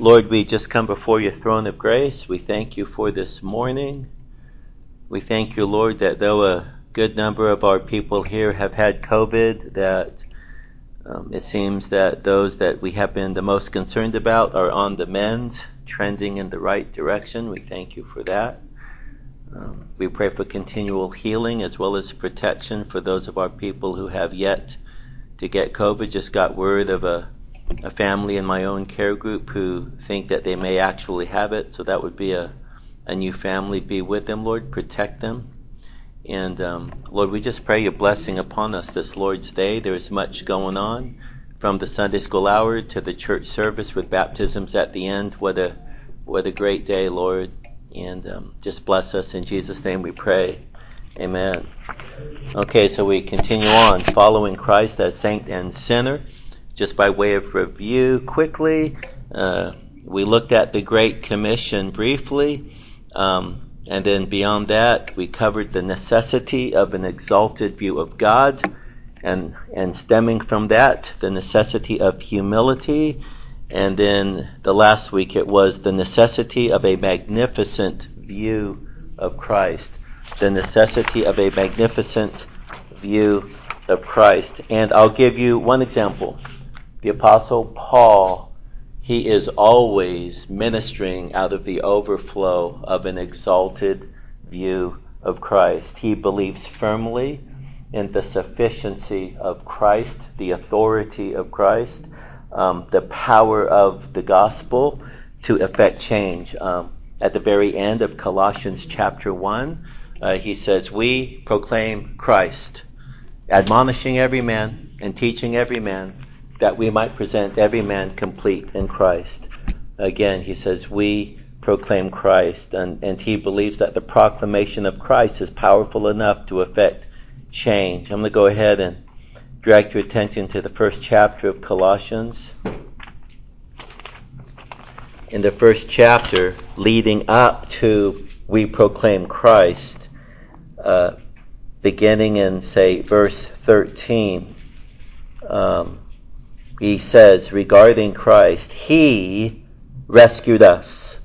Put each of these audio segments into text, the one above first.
Lord, we just come before your throne of grace. We thank you for this morning. We thank you, Lord, that though a good number of our people here have had COVID, that um, it seems that those that we have been the most concerned about are on the mend, trending in the right direction. We thank you for that. Um, we pray for continual healing as well as protection for those of our people who have yet to get COVID. Just got word of a a family in my own care group who think that they may actually have it. So that would be a, a new family. Be with them, Lord. Protect them. And um, Lord, we just pray your blessing upon us this Lord's Day. There is much going on from the Sunday school hour to the church service with baptisms at the end. What a what a great day, Lord. And um, just bless us in Jesus' name we pray. Amen. Okay, so we continue on following Christ as saint and sinner. Just by way of review, quickly, uh, we looked at the Great Commission briefly, um, and then beyond that, we covered the necessity of an exalted view of God, and and stemming from that, the necessity of humility, and then the last week it was the necessity of a magnificent view of Christ, the necessity of a magnificent view of Christ. And I'll give you one example the Apostle Paul, he is always ministering out of the overflow of an exalted view of Christ. He believes firmly in the sufficiency of Christ, the authority of Christ, um, the power of the gospel to effect change. Um, at the very end of Colossians chapter 1, uh, he says, We proclaim Christ, admonishing every man and teaching every man that we might present every man complete in Christ. Again, he says, we proclaim Christ, and, and he believes that the proclamation of Christ is powerful enough to effect change. I'm going to go ahead and direct your attention to the first chapter of Colossians. In the first chapter, leading up to we proclaim Christ, uh, beginning in, say, verse 13. Um, he says regarding Christ, He rescued us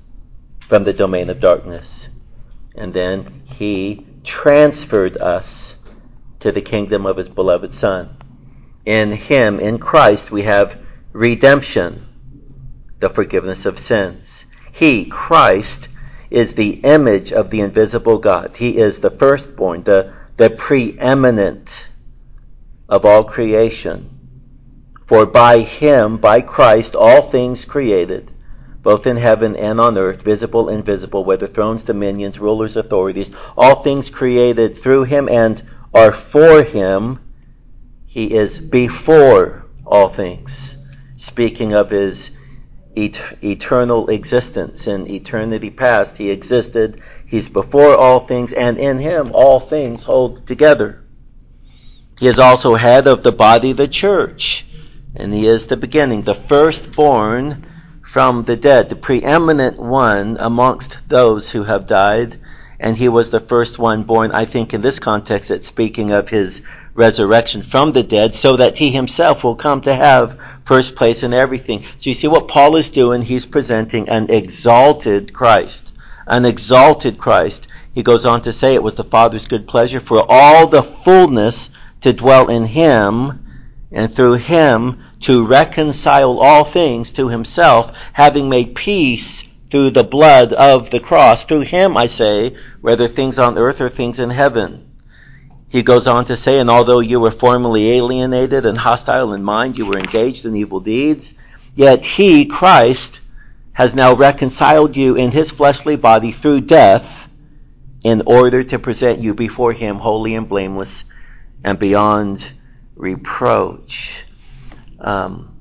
from the domain of darkness. And then He transferred us to the kingdom of His beloved Son. In Him, in Christ, we have redemption, the forgiveness of sins. He, Christ, is the image of the invisible God. He is the firstborn, the, the preeminent of all creation. For by him, by Christ, all things created, both in heaven and on earth, visible, and invisible, whether thrones, dominions, rulers, authorities, all things created through him and are for him. He is before all things, speaking of his et- eternal existence in eternity past. He existed, he's before all things, and in him all things hold together. He is also head of the body, the church and he is the beginning, the firstborn from the dead, the preeminent one amongst those who have died, and he was the first one born. I think in this context it's speaking of his resurrection from the dead, so that he himself will come to have first place in everything. So you see what Paul is doing? He's presenting an exalted Christ. An exalted Christ. He goes on to say it was the Father's good pleasure for all the fullness to dwell in him and through him to reconcile all things to himself, having made peace through the blood of the cross. Through him, I say, whether things on earth or things in heaven. He goes on to say, and although you were formerly alienated and hostile in mind, you were engaged in evil deeds, yet he, Christ, has now reconciled you in his fleshly body through death in order to present you before him holy and blameless and beyond reproach. Um,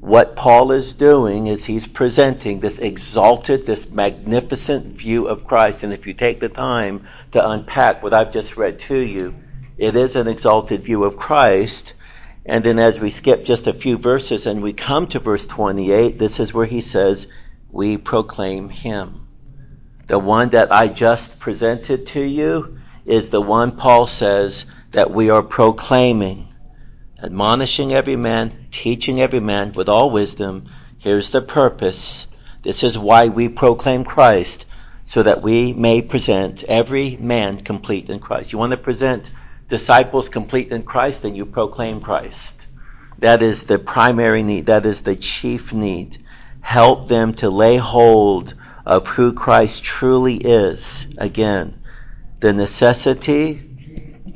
what Paul is doing is he's presenting this exalted, this magnificent view of Christ. And if you take the time to unpack what I've just read to you, it is an exalted view of Christ. And then as we skip just a few verses and we come to verse 28, this is where he says, We proclaim him. The one that I just presented to you is the one Paul says that we are proclaiming admonishing every man, teaching every man with all wisdom. Here's the purpose This is why we proclaim Christ, so that we may present every man complete in Christ. You want to present disciples complete in Christ, then you proclaim Christ. That is the primary need. That is the chief need. Help them to lay hold of who Christ truly is. Again, the necessity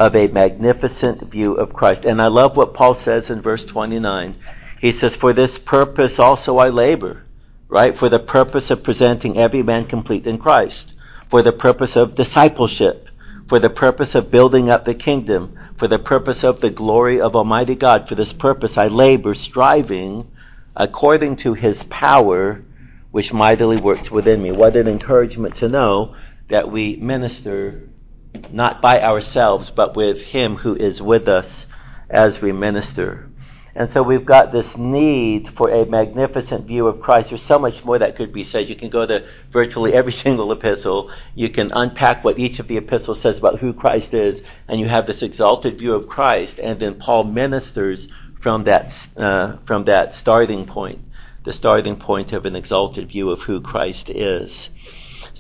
of a magnificent view of Christ. And I love what Paul says in verse 29. He says, For this purpose also I labor, right? For the purpose of presenting every man complete in Christ. For the purpose of discipleship. For the purpose of building up the kingdom. For the purpose of the glory of Almighty God. For this purpose I labor, striving according to his power which mightily works within me. What an encouragement to know that we minister not by ourselves, but with Him who is with us as we minister. And so we've got this need for a magnificent view of Christ. There's so much more that could be said. You can go to virtually every single epistle. You can unpack what each of the epistles says about who Christ is, and you have this exalted view of Christ. And then Paul ministers from that uh, from that starting point the starting point of an exalted view of who Christ is.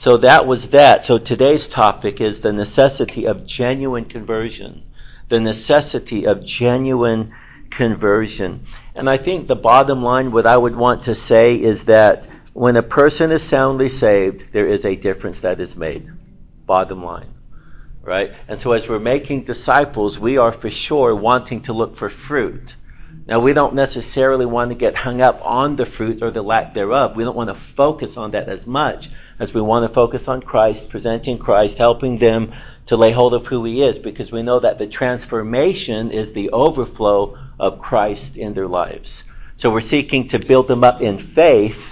So that was that. So today's topic is the necessity of genuine conversion. The necessity of genuine conversion. And I think the bottom line, what I would want to say is that when a person is soundly saved, there is a difference that is made. Bottom line. Right? And so as we're making disciples, we are for sure wanting to look for fruit. Now, we don't necessarily want to get hung up on the fruit or the lack thereof. We don't want to focus on that as much as we want to focus on Christ, presenting Christ, helping them to lay hold of who He is, because we know that the transformation is the overflow of Christ in their lives. So we're seeking to build them up in faith,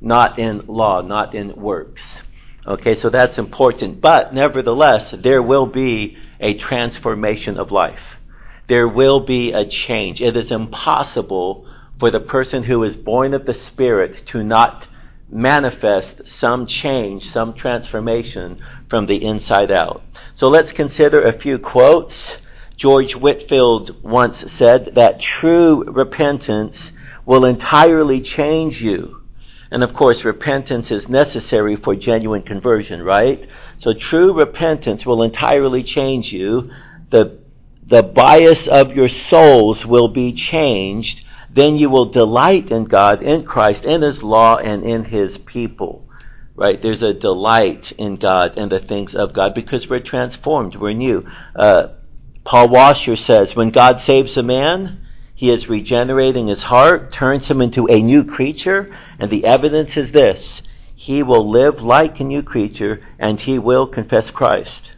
not in law, not in works. Okay, so that's important. But nevertheless, there will be a transformation of life there will be a change. It is impossible for the person who is born of the Spirit to not manifest some change, some transformation from the inside out. So let's consider a few quotes. George Whitefield once said that true repentance will entirely change you. And of course, repentance is necessary for genuine conversion, right? So true repentance will entirely change you. The the bias of your souls will be changed. Then you will delight in God, in Christ, in His law, and in His people. Right? There's a delight in God and the things of God because we're transformed. We're new. Uh, Paul Washer says, when God saves a man, he is regenerating his heart, turns him into a new creature, and the evidence is this. He will live like a new creature, and he will confess Christ.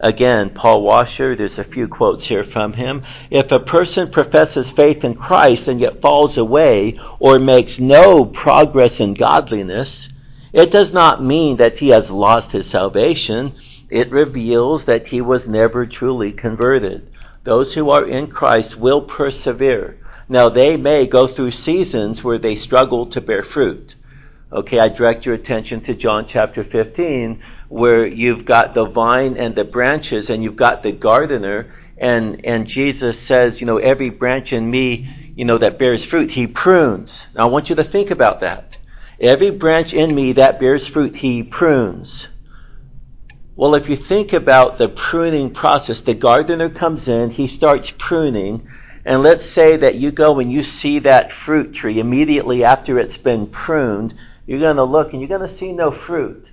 Again, Paul Washer, there's a few quotes here from him. If a person professes faith in Christ and yet falls away or makes no progress in godliness, it does not mean that he has lost his salvation. It reveals that he was never truly converted. Those who are in Christ will persevere. Now, they may go through seasons where they struggle to bear fruit. Okay, I direct your attention to John chapter 15 where you've got the vine and the branches and you've got the gardener and and Jesus says, you know, every branch in me, you know, that bears fruit, he prunes. Now I want you to think about that. Every branch in me that bears fruit, he prunes. Well, if you think about the pruning process, the gardener comes in, he starts pruning, and let's say that you go and you see that fruit tree immediately after it's been pruned, you're going to look and you're going to see no fruit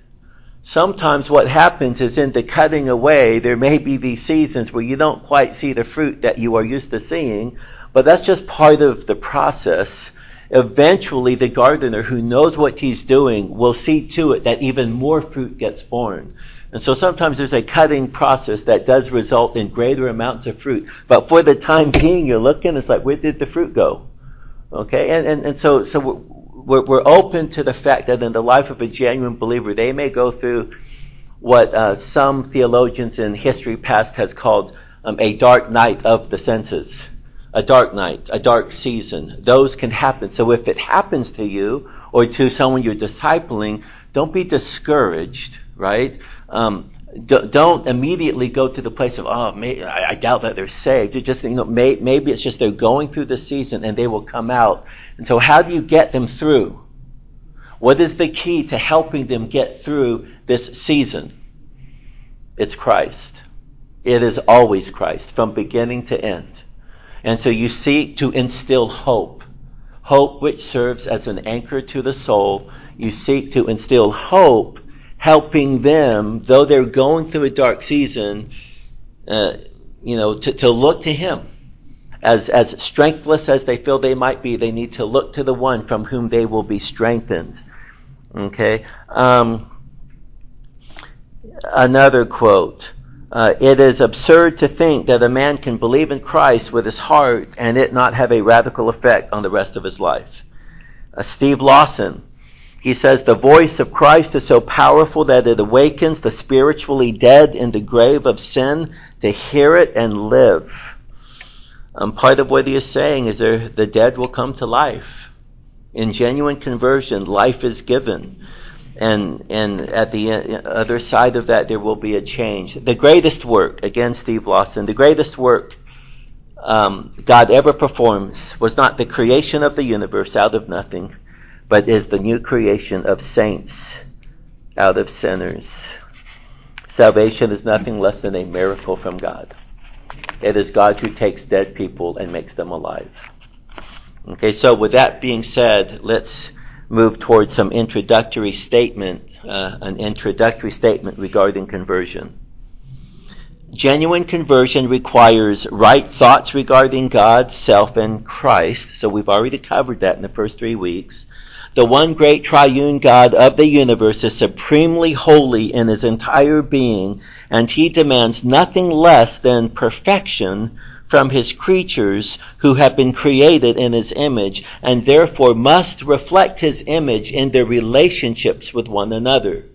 sometimes what happens is in the cutting away, there may be these seasons where you don't quite see the fruit that you are used to seeing, but that's just part of the process. Eventually, the gardener who knows what he's doing will see to it that even more fruit gets born. And so sometimes there's a cutting process that does result in greater amounts of fruit. But for the time being, you're looking, it's like, where did the fruit go? Okay, and, and, and so, so we're, we're open to the fact that in the life of a genuine believer, they may go through what uh, some theologians in history past has called um, a dark night of the senses. A dark night, a dark season. Those can happen. So if it happens to you or to someone you're discipling, don't be discouraged, right? Um, don't immediately go to the place of, oh, may, I, I, doubt that they're saved. You just, you know, may, maybe it's just they're going through the season and they will come out. And so how do you get them through? What is the key to helping them get through this season? It's Christ. It is always Christ from beginning to end. And so you seek to instill hope. Hope which serves as an anchor to the soul. You seek to instill hope, helping them, though they're going through a dark season, uh, you know, to, to look to Him. As, as strengthless as they feel they might be, they need to look to the one from whom they will be strengthened. Okay? Um, another quote. Uh, it is absurd to think that a man can believe in Christ with his heart and it not have a radical effect on the rest of his life. Uh, Steve Lawson, he says, the voice of Christ is so powerful that it awakens the spiritually dead in the grave of sin to hear it and live. Um, part of what he is saying is there, the dead will come to life. In genuine conversion, life is given. And, and at the other side of that, there will be a change. The greatest work, again, Steve Lawson, the greatest work um, God ever performs was not the creation of the universe out of nothing, but is the new creation of saints out of sinners. Salvation is nothing less than a miracle from God. It is God who takes dead people and makes them alive. Okay, so with that being said, let's move towards some introductory statement, uh, an introductory statement regarding conversion. Genuine conversion requires right thoughts regarding God, self, and Christ. So we've already covered that in the first three weeks. The one great triune God of the universe is supremely holy in his entire being, and he demands nothing less than perfection from his creatures who have been created in his image and therefore must reflect his image in their relationships with one another.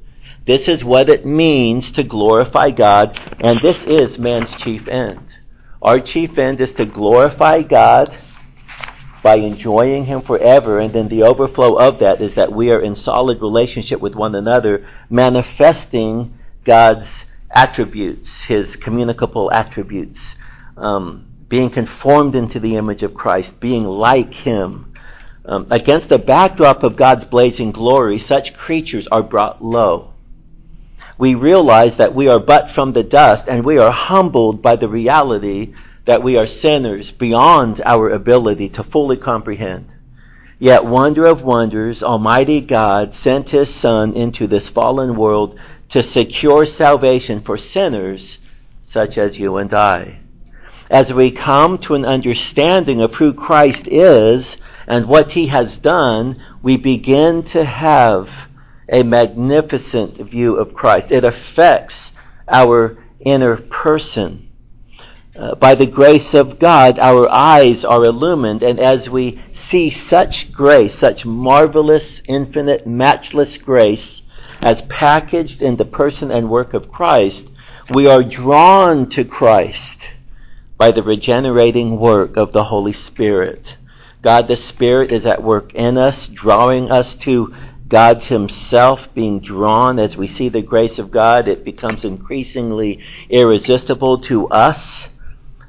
This is what it means to glorify God, and this is man's chief end. Our chief end is to glorify God by enjoying Him forever, and then the overflow of that is that we are in solid relationship with one another, manifesting God's attributes, His communicable attributes um, being conformed into the image of Christ, being like Him. Um, against the backdrop of God's blazing glory, such creatures are brought low. We realize that we are but from the dust, and we are humbled by the reality that we are sinners beyond our ability to fully comprehend. Yet, wonder of wonders, Almighty God sent His Son into this fallen world to secure salvation for sinners such as you and I as we come to an understanding of who Christ is and what he has done, we begin to have a magnificent view of Christ. It affects our inner person. Uh, by the grace of God, our eyes are illumined, and as we see such grace, such marvelous, infinite, matchless grace, as packaged in the person and work of Christ, we are drawn to Christ by the regenerating work of the Holy Spirit. God the Spirit is at work in us, drawing us to God Himself, being drawn as we see the grace of God. It becomes increasingly irresistible to us.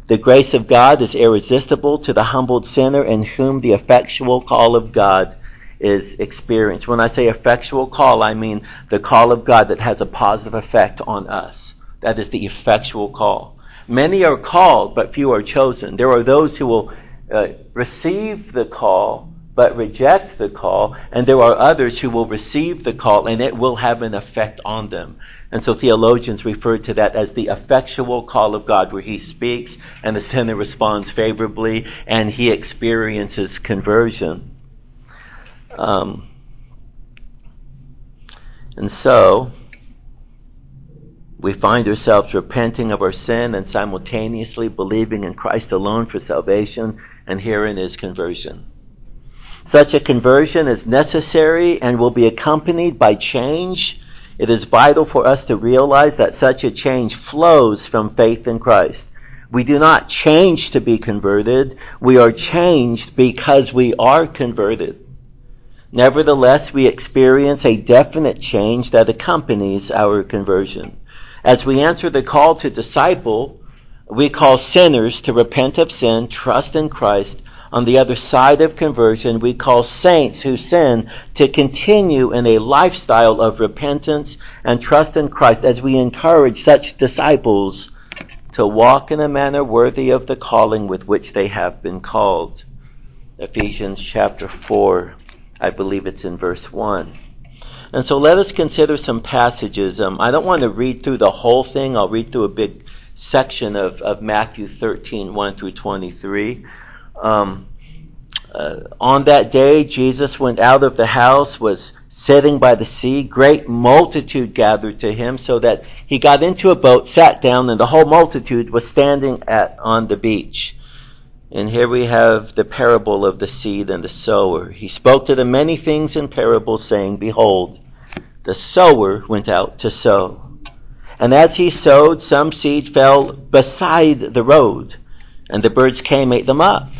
The grace of God is irresistible to the humbled sinner in whom the effectual call of God is experienced. When I say effectual call, I mean the call of God that has a positive effect on us. That is the effectual call. Many are called, but few are chosen. There are those who will uh, receive the call, but reject the call, and there are others who will receive the call, and it will have an effect on them. And so theologians refer to that as the effectual call of God, where he speaks and the sinner responds favorably and he experiences conversion. Um, and so, we find ourselves repenting of our sin and simultaneously believing in Christ alone for salvation, and herein is conversion. Such a conversion is necessary and will be accompanied by change. It is vital for us to realize that such a change flows from faith in Christ. We do not change to be converted. We are changed because we are converted. Nevertheless, we experience a definite change that accompanies our conversion. As we answer the call to disciple, we call sinners to repent of sin, trust in Christ, on the other side of conversion, we call saints who sin to continue in a lifestyle of repentance and trust in Christ as we encourage such disciples to walk in a manner worthy of the calling with which they have been called. Ephesians chapter 4, I believe it's in verse 1. And so let us consider some passages. Um, I don't want to read through the whole thing. I'll read through a big section of, of Matthew 13, 1 through 23. Um, uh, on that day, Jesus went out of the house, was sitting by the sea. Great multitude gathered to him, so that he got into a boat, sat down, and the whole multitude was standing at on the beach. And here we have the parable of the seed and the sower. He spoke to them many things in parables, saying, Behold, the sower went out to sow. And as he sowed, some seed fell beside the road, and the birds came, ate them up.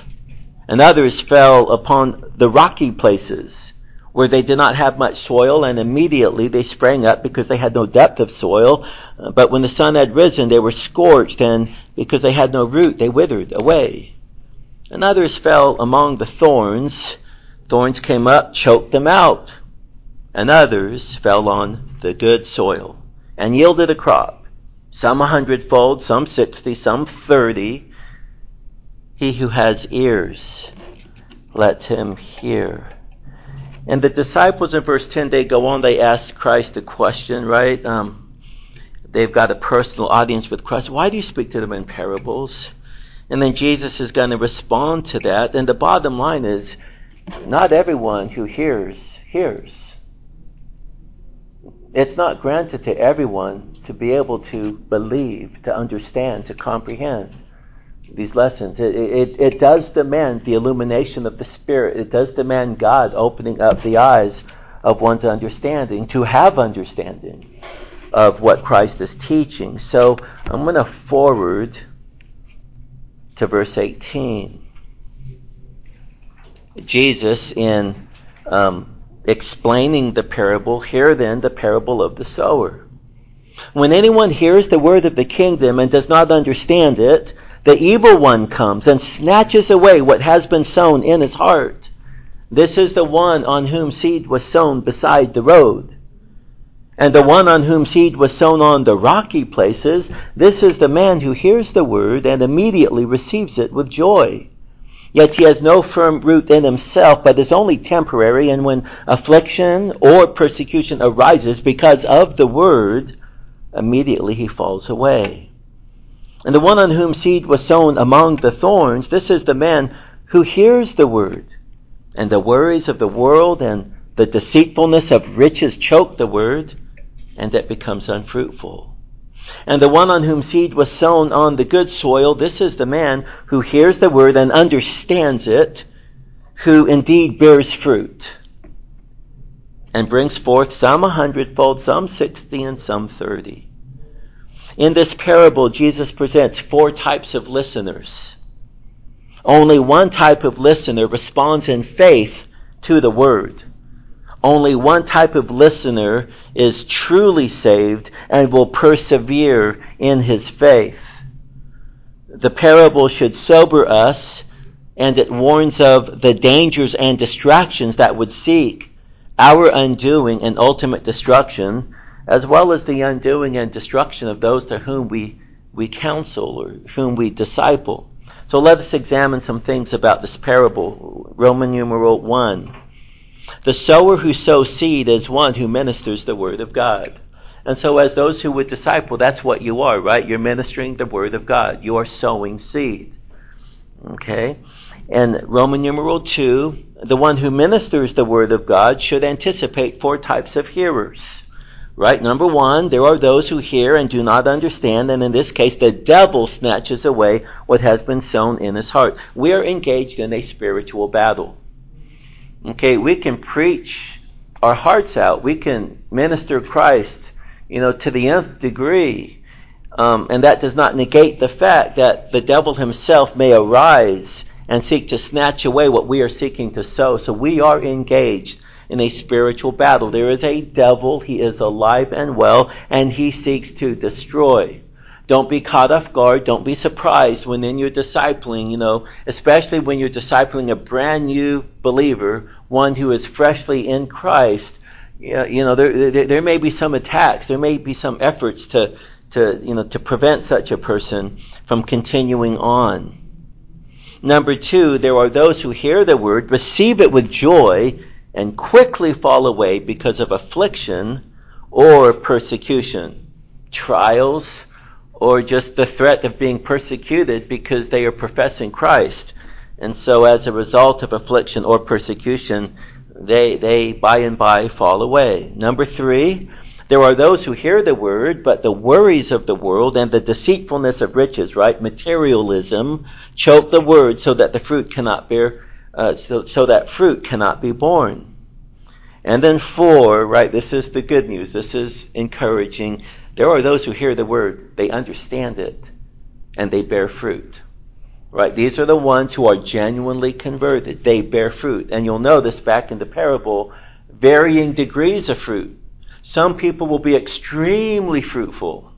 And others fell upon the rocky places where they did not have much soil, and immediately they sprang up because they had no depth of soil. Uh, but when the sun had risen, they were scorched, and because they had no root, they withered away. And others fell among the thorns. Thorns came up, choked them out. And others fell on the good soil and yielded a crop, some a hundredfold, some sixty, some thirty. He who has ears, let him hear. And the disciples in verse 10, they go on, they ask Christ a question, right? Um, they've got a personal audience with Christ. Why do you speak to them in parables? And then Jesus is going to respond to that. And the bottom line is, not everyone who hears, hears. It's not granted to everyone to be able to believe, to understand, to comprehend these lessons. It, it, it does demand the illumination of the Spirit. It does demand God opening up the eyes of one's understanding to have understanding of what Christ is teaching. So I'm going to forward to verse 18. Jesus, in um, explaining the parable, hear then the parable of the sower. When anyone hears the word of the kingdom and does not understand it, the evil one comes and snatches away what has been sown in his heart. This is the one on whom seed was sown beside the road. And the one on whom seed was sown on the rocky places, this is the man who hears the word and immediately receives it with joy. Yet he has no firm root in himself, but is only temporary, and when affliction or persecution arises because of the word, immediately he falls away. And the one on whom seed was sown among the thorns, this is the man who hears the word, and the worries of the world and the deceitfulness of riches choke the word, and it becomes unfruitful. And the one on whom seed was sown on the good soil, this is the man who hears the word and understands it, who indeed bears fruit, and brings forth some a hundredfold, some sixty, and some thirty. In this parable, Jesus presents four types of listeners. Only one type of listener responds in faith to the word. Only one type of listener is truly saved and will persevere in his faith. The parable should sober us and it warns of the dangers and distractions that would seek our undoing and ultimate destruction as well as the undoing and destruction of those to whom we, we counsel or whom we disciple. So let us examine some things about this parable. Roman numeral 1. The sower who sows seed is one who ministers the word of God. And so as those who would disciple, that's what you are, right? You're ministering the word of God. You are sowing seed. Okay? And Roman numeral 2, the one who ministers the word of God should anticipate four types of hearers. Right? Number one, there are those who hear and do not understand, and in this case, the devil snatches away what has been sown in his heart. We are engaged in a spiritual battle. Okay, we can preach our hearts out. We can minister Christ, you know, to the nth degree. Um, and that does not negate the fact that the devil himself may arise and seek to snatch away what we are seeking to sow. So we are engaged in a spiritual battle. There is a devil, he is alive and well, and he seeks to destroy. Don't be caught off guard. Don't be surprised when in your discipling, you know, especially when you're discipling a brand new believer, one who is freshly in Christ. You know, there, there, there may be some attacks. There may be some efforts to, to, you know, to prevent such a person from continuing on. Number two, there are those who hear the word, receive it with joy, and quickly fall away because of affliction or persecution, trials, or just the threat of being persecuted because they are professing Christ. And so as a result of affliction or persecution, they, they by and by fall away. Number three, there are those who hear the word, but the worries of the world and the deceitfulness of riches, right? Materialism choke the word so that the fruit cannot bear, uh, so, so that fruit cannot be borne. And then four, right? This is the good news. This is encouraging. There are those who hear the word, they understand it, and they bear fruit. Right? These are the ones who are genuinely converted. They bear fruit. And you'll notice back in the parable, varying degrees of fruit. Some people will be extremely fruitful.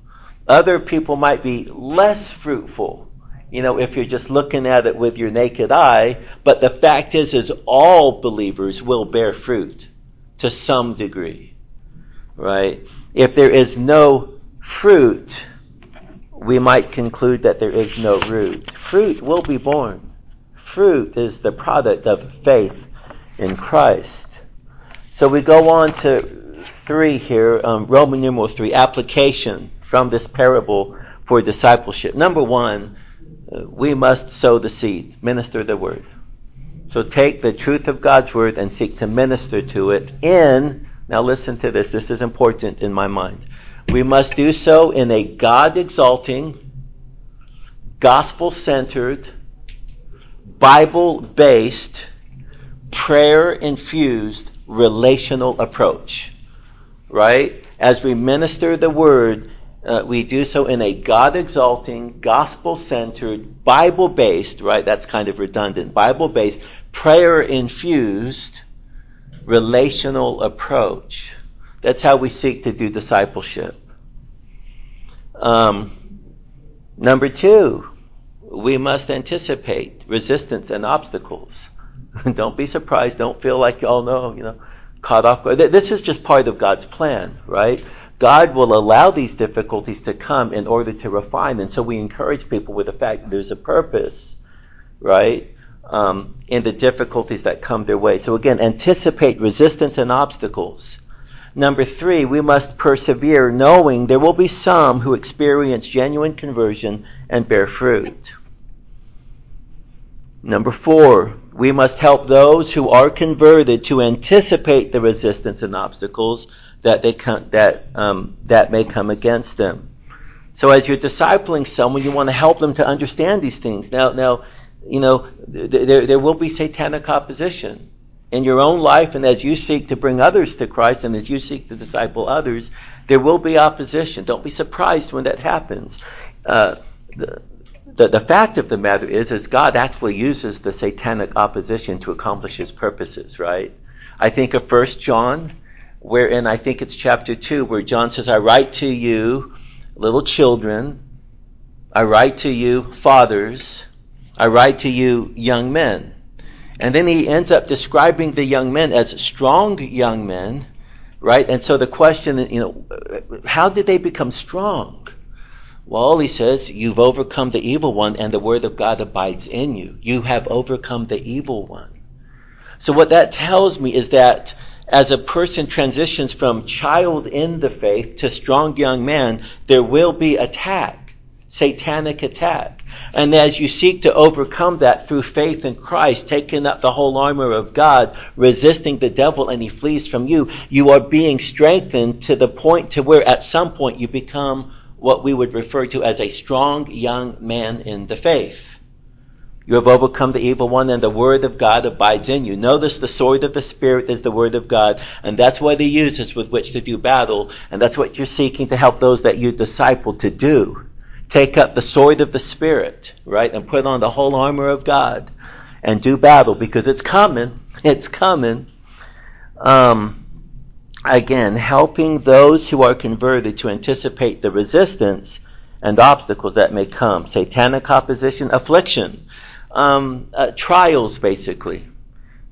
Other people might be less fruitful. You know, if you're just looking at it with your naked eye, but the fact is, is all believers will bear fruit to some degree. Right? If there is no fruit, we might conclude that there is no root. Fruit will be born. Fruit is the product of faith in Christ. So we go on to three here, um, Roman numeral three, application from this parable for discipleship. Number one, we must sow the seed, minister the word. So take the truth of God's word and seek to minister to it in, now listen to this, this is important in my mind we must do so in a God exalting, gospel centered, Bible based, prayer infused, relational approach. Right? As we minister the word, uh, we do so in a God exalting, gospel centered, Bible based, right? That's kind of redundant. Bible based, prayer infused, relational approach. That's how we seek to do discipleship. Um, number two, we must anticipate resistance and obstacles. don't be surprised. Don't feel like all know, you know, caught off guard. This is just part of God's plan, right? God will allow these difficulties to come in order to refine. And so we encourage people with the fact that there's a purpose, right? Um, in the difficulties that come their way. So again, anticipate resistance and obstacles. Number three, we must persevere knowing there will be some who experience genuine conversion and bear fruit. Number four, we must help those who are converted to anticipate the resistance and obstacles that they come, that um, that may come against them. So as you're discipling someone, you want to help them to understand these things. Now, now, you know, there there will be satanic opposition in your own life and as you seek to bring others to Christ and as you seek to disciple others, there will be opposition. Don't be surprised when that happens. Uh, the, the, the fact of the matter is, is God actually uses the satanic opposition to accomplish his purposes, right? I think of First John, wherein I think it's chapter 2, where John says, I write to you, little children, I write to you, fathers, I write to you, young men. And then he ends up describing the young men as strong young men, right? And so the question, you know, how did they become strong? Well, he says, you've overcome the evil one and the word of God abides in you. You have overcome the evil one. So what that tells me is that as a person transitions from child in the faith to strong young man, there will be attack, satanic attack. And as you seek to overcome that through faith in Christ, taking up the whole armor of God, resisting the devil and he flees from you, you are being strengthened to the point to where at some point you become what we would refer to as a strong young man in the faith. You have overcome the evil one and the word of God abides in you. Notice the sword of the Spirit is the word of God, and that's what he uses with which to do battle, and that's what you're seeking to help those that you disciple to do. Take up the sword of the Spirit, right? And put on the whole armor of God and do battle because it's coming. It's coming. Um, again, helping those who are converted to anticipate the resistance and obstacles that may come. Satanic opposition, affliction, um, uh, trials, basically.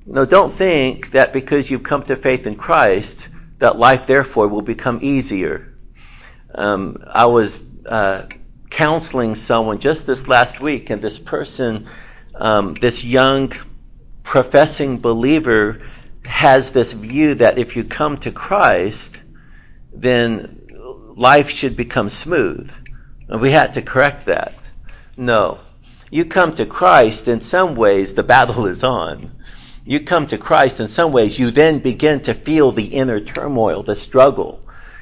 Know, don't think that because you've come to faith in Christ, that life therefore will become easier. Um, I was uh, counseling someone just this last week, and this person, um, this young professing believer, has this view that if you come to Christ, then life should become smooth. And we had to correct that. No. You come to Christ, in some ways, the battle is on. You come to Christ, in some ways, you then begin to feel the inner turmoil, the struggle.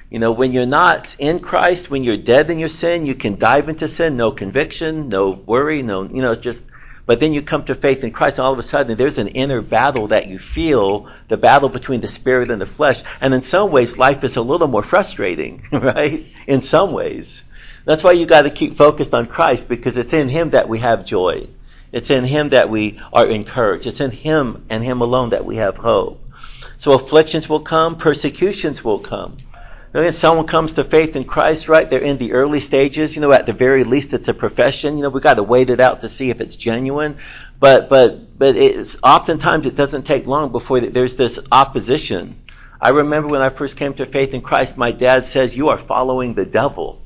You know, when you're not in Christ, when you're dead in your sin, you can dive into sin, no conviction, no worry, no, you know, just, but then you come to faith in Christ, and all of a sudden there's an inner battle that you feel, the battle between the spirit and the flesh. And in some ways, life is a little more frustrating, right? In some ways. That's why you got to keep focused on Christ because it's in Him that we have joy. It's in Him that we are encouraged. It's in Him and Him alone that we have hope. So afflictions will come, persecutions will come. If someone comes to faith in Christ, right? They're in the early stages. You know, at the very least, it's a profession. You know, we've got to wait it out to see if it's genuine. But but but it's oftentimes it doesn't take long before there's this opposition. I remember when I first came to faith in Christ, my dad says, "You are following the devil,"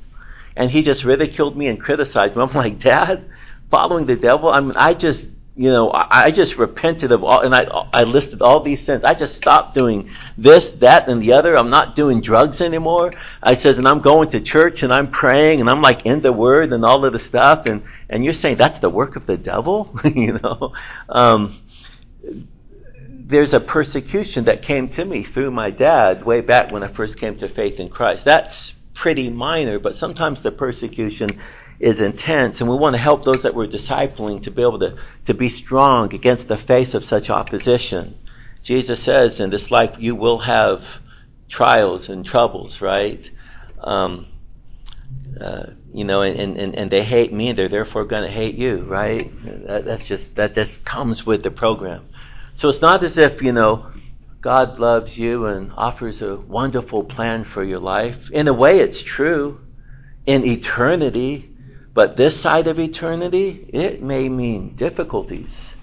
and he just ridiculed me and criticized me. I'm like, Dad, following the devil? I mean, I just, you know, I, I just repented of all, and I, I listed all these sins. I just stopped doing this, that, and the other. I'm not doing drugs anymore. I says, and I'm going to church and I'm praying and I'm like in the Word and all of the stuff. And and you're saying that's the work of the devil, you know? Um, there's a persecution that came to me through my dad way back when I first came to faith in Christ. That's pretty minor, but sometimes the persecution is intense, and we want to help those that we're discipling to be able to, to be strong against the face of such opposition. Jesus says in this life you will have trials and troubles, right? Um, uh, you know, and, and, and they hate me, and they're therefore going to hate you, right? That, that's just that just comes with the program. So it's not as if you know God loves you and offers a wonderful plan for your life. In a way, it's true. In eternity, but this side of eternity, it may mean difficulties.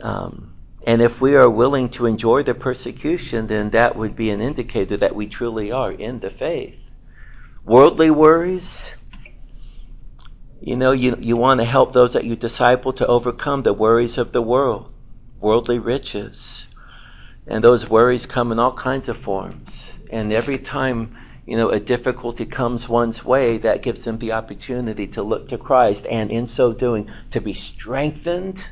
Um, and if we are willing to enjoy the persecution, then that would be an indicator that we truly are in the faith. Worldly worries, you know, you, you want to help those that you disciple to overcome the worries of the world, worldly riches. And those worries come in all kinds of forms. And every time you know, a difficulty comes one's way, that gives them the opportunity to look to Christ and in so doing to be strengthened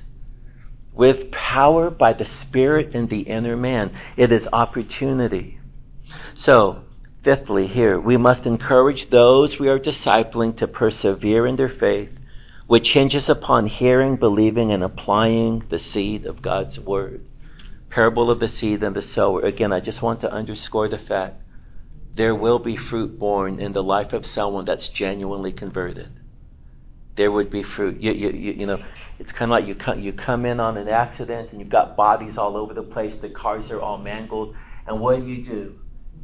with power by the Spirit in the inner man. It is opportunity. So, fifthly, here, we must encourage those we are discipling to persevere in their faith, which hinges upon hearing, believing, and applying the seed of God's Word. Parable of the seed and the sower. Again, I just want to underscore the fact there will be fruit born in the life of someone that's genuinely converted. There would be fruit. You, you, you, you know, it's kind of like you come, you come in on an accident and you've got bodies all over the place. The cars are all mangled. And what do you do?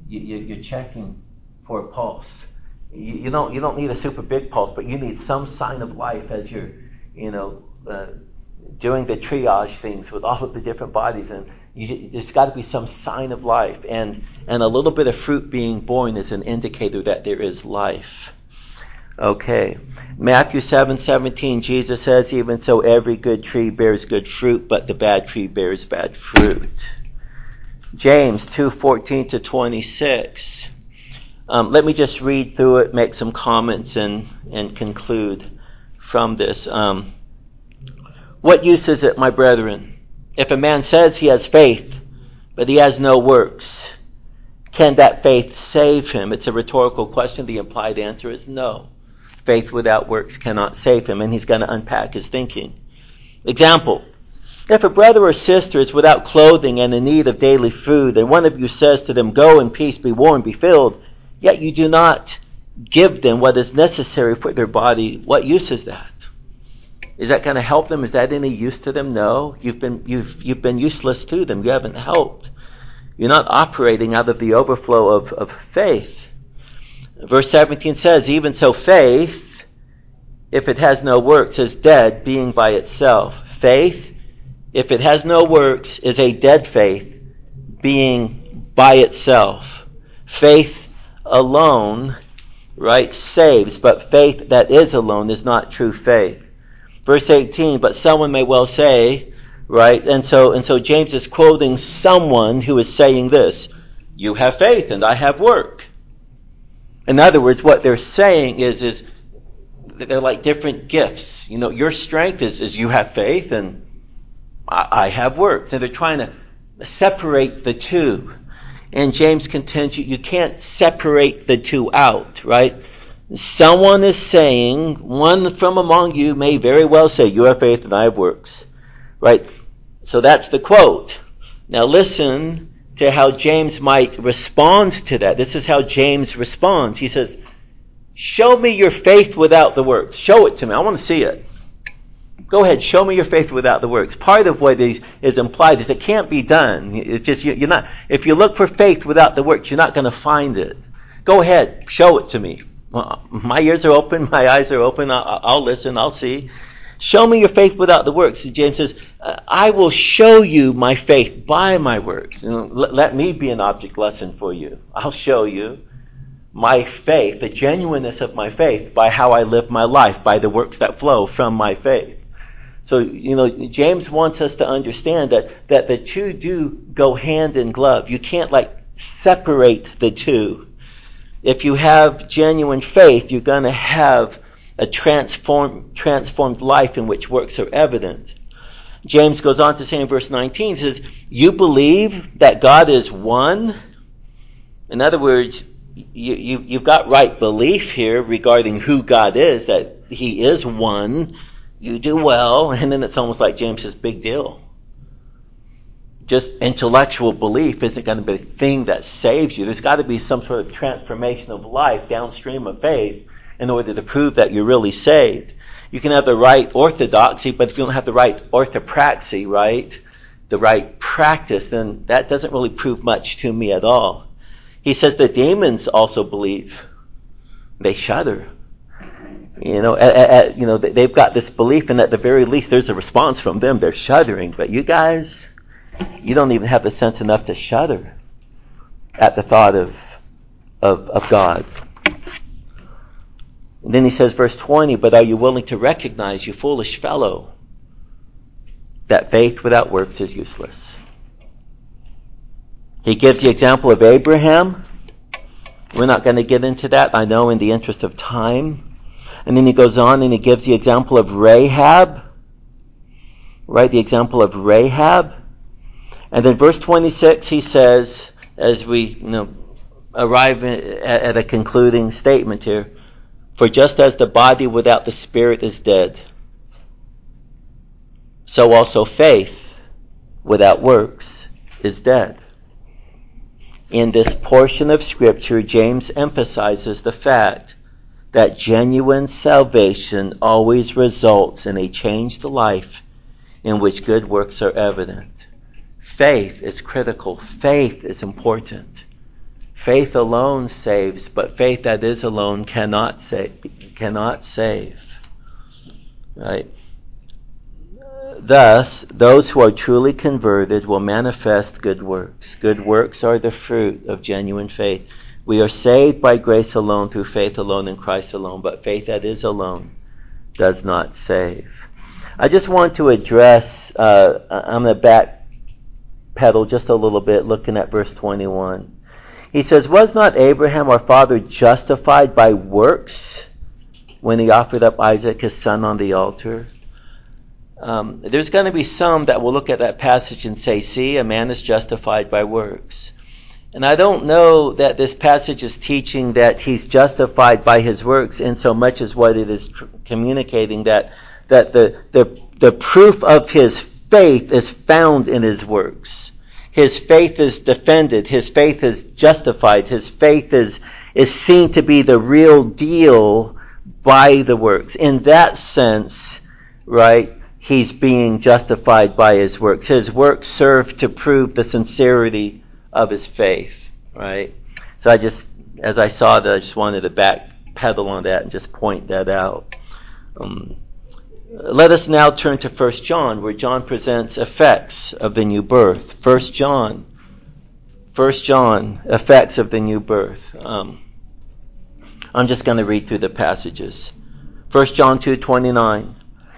You, you, you're checking for a pulse. You, you, don't, you don't need a super big pulse, but you need some sign of life as you're, you know, uh, doing the triage things with all of the different bodies. And you, there's got to be some sign of life, and and a little bit of fruit being born is an indicator that there is life. Okay, Matthew seven seventeen, Jesus says, "Even so, every good tree bears good fruit, but the bad tree bears bad fruit." James two fourteen to twenty six. Um, let me just read through it, make some comments, and and conclude from this. Um, what use is it, my brethren? If a man says he has faith, but he has no works, can that faith save him? It's a rhetorical question. The implied answer is no. Faith without works cannot save him, and he's going to unpack his thinking. Example. If a brother or sister is without clothing and in need of daily food, and one of you says to them, Go in peace, be warm, be filled, yet you do not give them what is necessary for their body, what use is that? Is that going to help them? Is that any use to them? No. You've been, you've, you've been useless to them. You haven't helped. You're not operating out of the overflow of, of faith. Verse 17 says, Even so, faith, if it has no works, is dead, being by itself. Faith, if it has no works, is a dead faith, being by itself. Faith alone, right, saves, but faith that is alone is not true faith. Verse 18, but someone may well say, right, and so, and so James is quoting someone who is saying this, you have faith and I have work. In other words, what they're saying is, is they're like different gifts. You know, your strength is, is you have faith and I, I have works. And they're trying to separate the two. And James contends you, you can't separate the two out, right? Someone is saying, one from among you may very well say, you have faith and I have works. Right? So that's the quote. Now listen to how James might respond to that. This is how James responds. He says, Show me your faith without the works. Show it to me. I want to see it. Go ahead, show me your faith without the works. Part of what is, is implied is it can't be done. It's just you're not. If you look for faith without the works, you're not going to find it. Go ahead, show it to me. My ears are open, my eyes are open. I'll, I'll listen. I'll see. Show me your faith without the works. James says, I will show you my faith by my works. Let, let me be an object lesson for you. I'll show you my faith, the genuineness of my faith, by how I live my life, by the works that flow from my faith. So, you know, James wants us to understand that, that the two do go hand in glove. You can't like separate the two. If you have genuine faith, you're going to have a transform, transformed life in which works are evident. James goes on to say in verse 19, he says, You believe that God is one? In other words, you, you, you've got right belief here regarding who God is, that He is one. You do well, and then it's almost like James says, big deal. Just intellectual belief isn't going to be the thing that saves you. There's got to be some sort of transformation of life downstream of faith in order to prove that you're really saved. You can have the right orthodoxy, but if you don't have the right orthopraxy, right, the right practice, then that doesn't really prove much to me at all. He says the demons also believe. They shudder. You know, at, at, you know, they've got this belief, and at the very least, there's a response from them. They're shuddering. But you guys, you don't even have the sense enough to shudder at the thought of, of, of God. And then he says, verse 20, but are you willing to recognize, you foolish fellow, that faith without works is useless? He gives the example of Abraham. We're not going to get into that, I know, in the interest of time. And then he goes on and he gives the example of Rahab. Right? The example of Rahab. And then verse 26, he says, as we, you know, arrive at a concluding statement here, for just as the body without the spirit is dead, so also faith without works is dead. In this portion of scripture, James emphasizes the fact that genuine salvation always results in a changed life in which good works are evident. Faith is critical. Faith is important. Faith alone saves, but faith that is alone cannot save. Cannot save. Right? Thus, those who are truly converted will manifest good works. Good works are the fruit of genuine faith. We are saved by grace alone, through faith alone, in Christ alone, but faith that is alone does not save. I just want to address, uh, I'm going to back pedal just a little bit looking at verse 21. He says, Was not Abraham our father justified by works when he offered up Isaac his son on the altar? Um, there's going to be some that will look at that passage and say, See, a man is justified by works. And I don't know that this passage is teaching that he's justified by his works in so much as what it is tr- communicating that, that the, the, the proof of his faith is found in his works. His faith is defended. His faith is justified. His faith is, is seen to be the real deal by the works. In that sense, right, he's being justified by his works. His works serve to prove the sincerity of his faith, right? So I just as I saw that, I just wanted to backpedal on that and just point that out. Um, let us now turn to 1 John, where John presents effects of the new birth. 1 John. 1 John, effects of the new birth. Um, I'm just going to read through the passages. 1 John 2:29.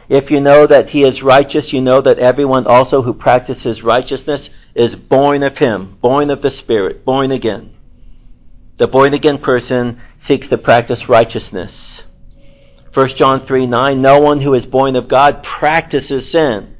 If you know that he is righteous, you know that everyone also who practices righteousness is born of him, born of the Spirit, born again. The born again person seeks to practice righteousness. 1 John 3 9, no one who is born of God practices sin.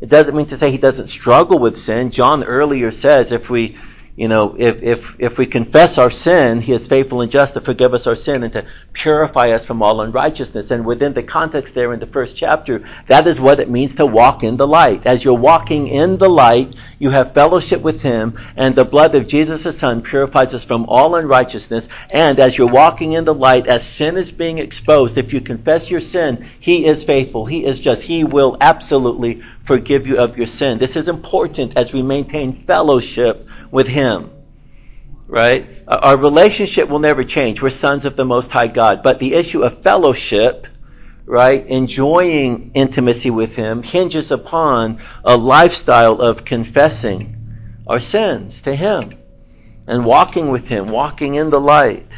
It doesn't mean to say he doesn't struggle with sin. John earlier says if we you know, if, if, if we confess our sin, He is faithful and just to forgive us our sin and to purify us from all unrighteousness. And within the context there in the first chapter, that is what it means to walk in the light. As you're walking in the light, you have fellowship with Him, and the blood of Jesus, His Son, purifies us from all unrighteousness. And as you're walking in the light, as sin is being exposed, if you confess your sin, He is faithful. He is just. He will absolutely forgive you of your sin. This is important as we maintain fellowship with Him. Right? Uh, our relationship will never change. We're sons of the Most High God. But the issue of fellowship, right, enjoying intimacy with Him, hinges upon a lifestyle of confessing our sins to Him and walking with Him, walking in the light.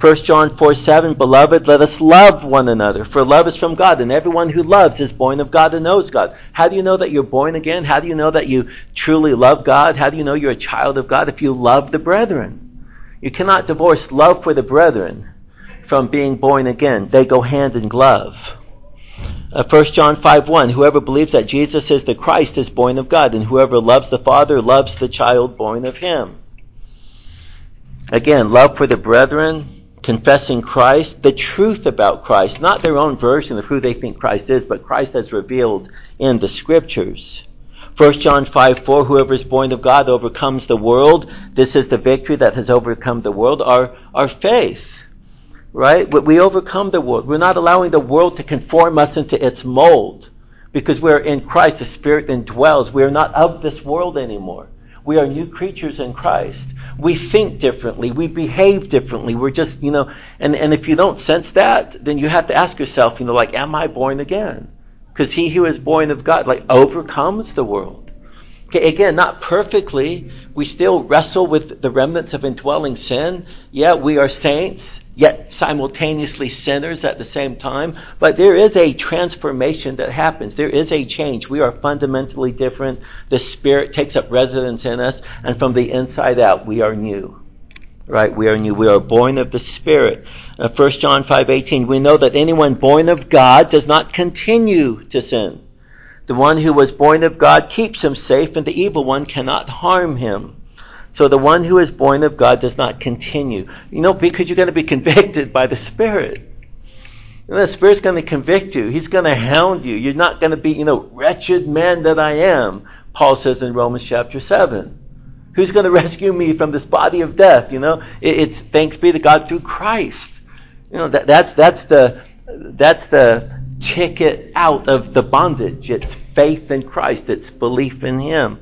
1 John 4 7, Beloved, let us love one another, for love is from God, and everyone who loves is born of God and knows God. How do you know that you're born again? How do you know that you truly love God? How do you know you're a child of God? If you love the brethren. You cannot divorce love for the brethren from being born again. They go hand in glove. Uh, 1 John 5 1, Whoever believes that Jesus is the Christ is born of God, and whoever loves the Father loves the child born of him. Again, love for the brethren confessing Christ, the truth about Christ, not their own version of who they think Christ is, but Christ as revealed in the scriptures. 1 John 5 4, whoever is born of God overcomes the world. This is the victory that has overcome the world, our, our faith. Right? We overcome the world. We're not allowing the world to conform us into its mold. Because we're in Christ, the Spirit indwells. We are not of this world anymore. We are new creatures in Christ we think differently, we behave differently. We're just, you know, and, and if you don't sense that, then you have to ask yourself, you know, like, am I born again? Because he who is born of God, like, overcomes the world. Okay, again, not perfectly. We still wrestle with the remnants of indwelling sin. Yeah, we are saints yet simultaneously sinners at the same time. But there is a transformation that happens. There is a change. We are fundamentally different. The Spirit takes up residence in us, and from the inside out, we are new. Right? We are new. We are born of the Spirit. Uh, 1 John 5:18, we know that anyone born of God does not continue to sin. The one who was born of God keeps him safe, and the evil one cannot harm him. So the one who is born of God does not continue. You know, because you're going to be convicted by the Spirit. The Spirit's going to convict you. He's going to hound you. You're not going to be, you know, wretched man that I am, Paul says in Romans chapter 7. Who's going to rescue me from this body of death? You know, it's thanks be to God through Christ. You know, that, that's, that's the, that's the ticket out of the bondage. It's faith in Christ. It's belief in Him.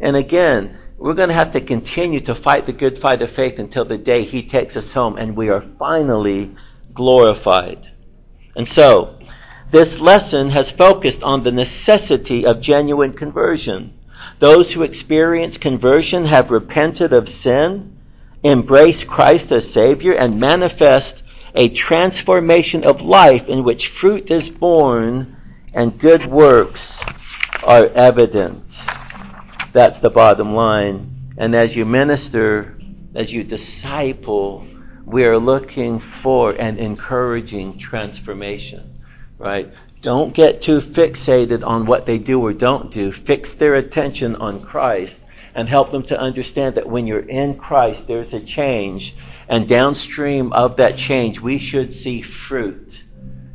And again, we're going to have to continue to fight the good fight of faith until the day He takes us home and we are finally glorified. And so, this lesson has focused on the necessity of genuine conversion. Those who experience conversion have repented of sin, embraced Christ as Savior, and manifest a transformation of life in which fruit is born and good works are evident. That's the bottom line. And as you minister, as you disciple, we are looking for and encouraging transformation, right? Don't get too fixated on what they do or don't do. Fix their attention on Christ and help them to understand that when you're in Christ, there's a change. And downstream of that change, we should see fruit.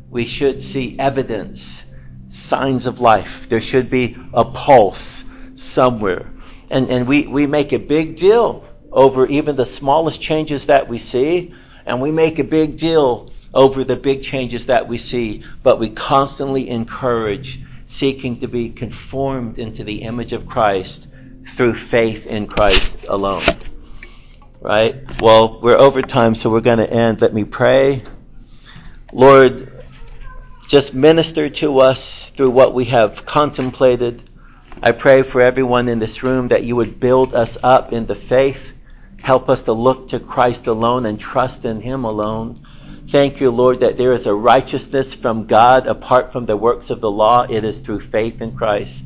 We should see evidence, signs of life. There should be a pulse somewhere. And, and we, we make a big deal over even the smallest changes that we see, and we make a big deal over the big changes that we see, but we constantly encourage seeking to be conformed into the image of Christ through faith in Christ alone. right? Well, we're over time, so we're going to end. Let me pray. Lord, just minister to us through what we have contemplated. I pray for everyone in this room that you would build us up in the faith. Help us to look to Christ alone and trust in Him alone. Thank you, Lord, that there is a righteousness from God apart from the works of the law. It is through faith in Christ.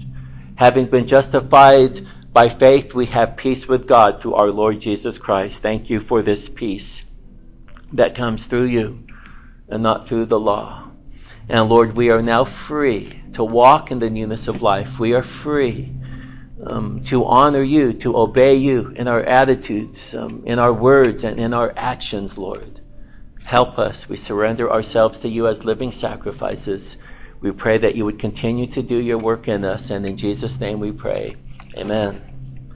Having been justified by faith, we have peace with God through our Lord Jesus Christ. Thank you for this peace that comes through you and not through the law. And Lord, we are now free to walk in the newness of life. We are free um, to honor you, to obey you in our attitudes, um, in our words, and in our actions, Lord. Help us. We surrender ourselves to you as living sacrifices. We pray that you would continue to do your work in us. And in Jesus' name we pray. Amen.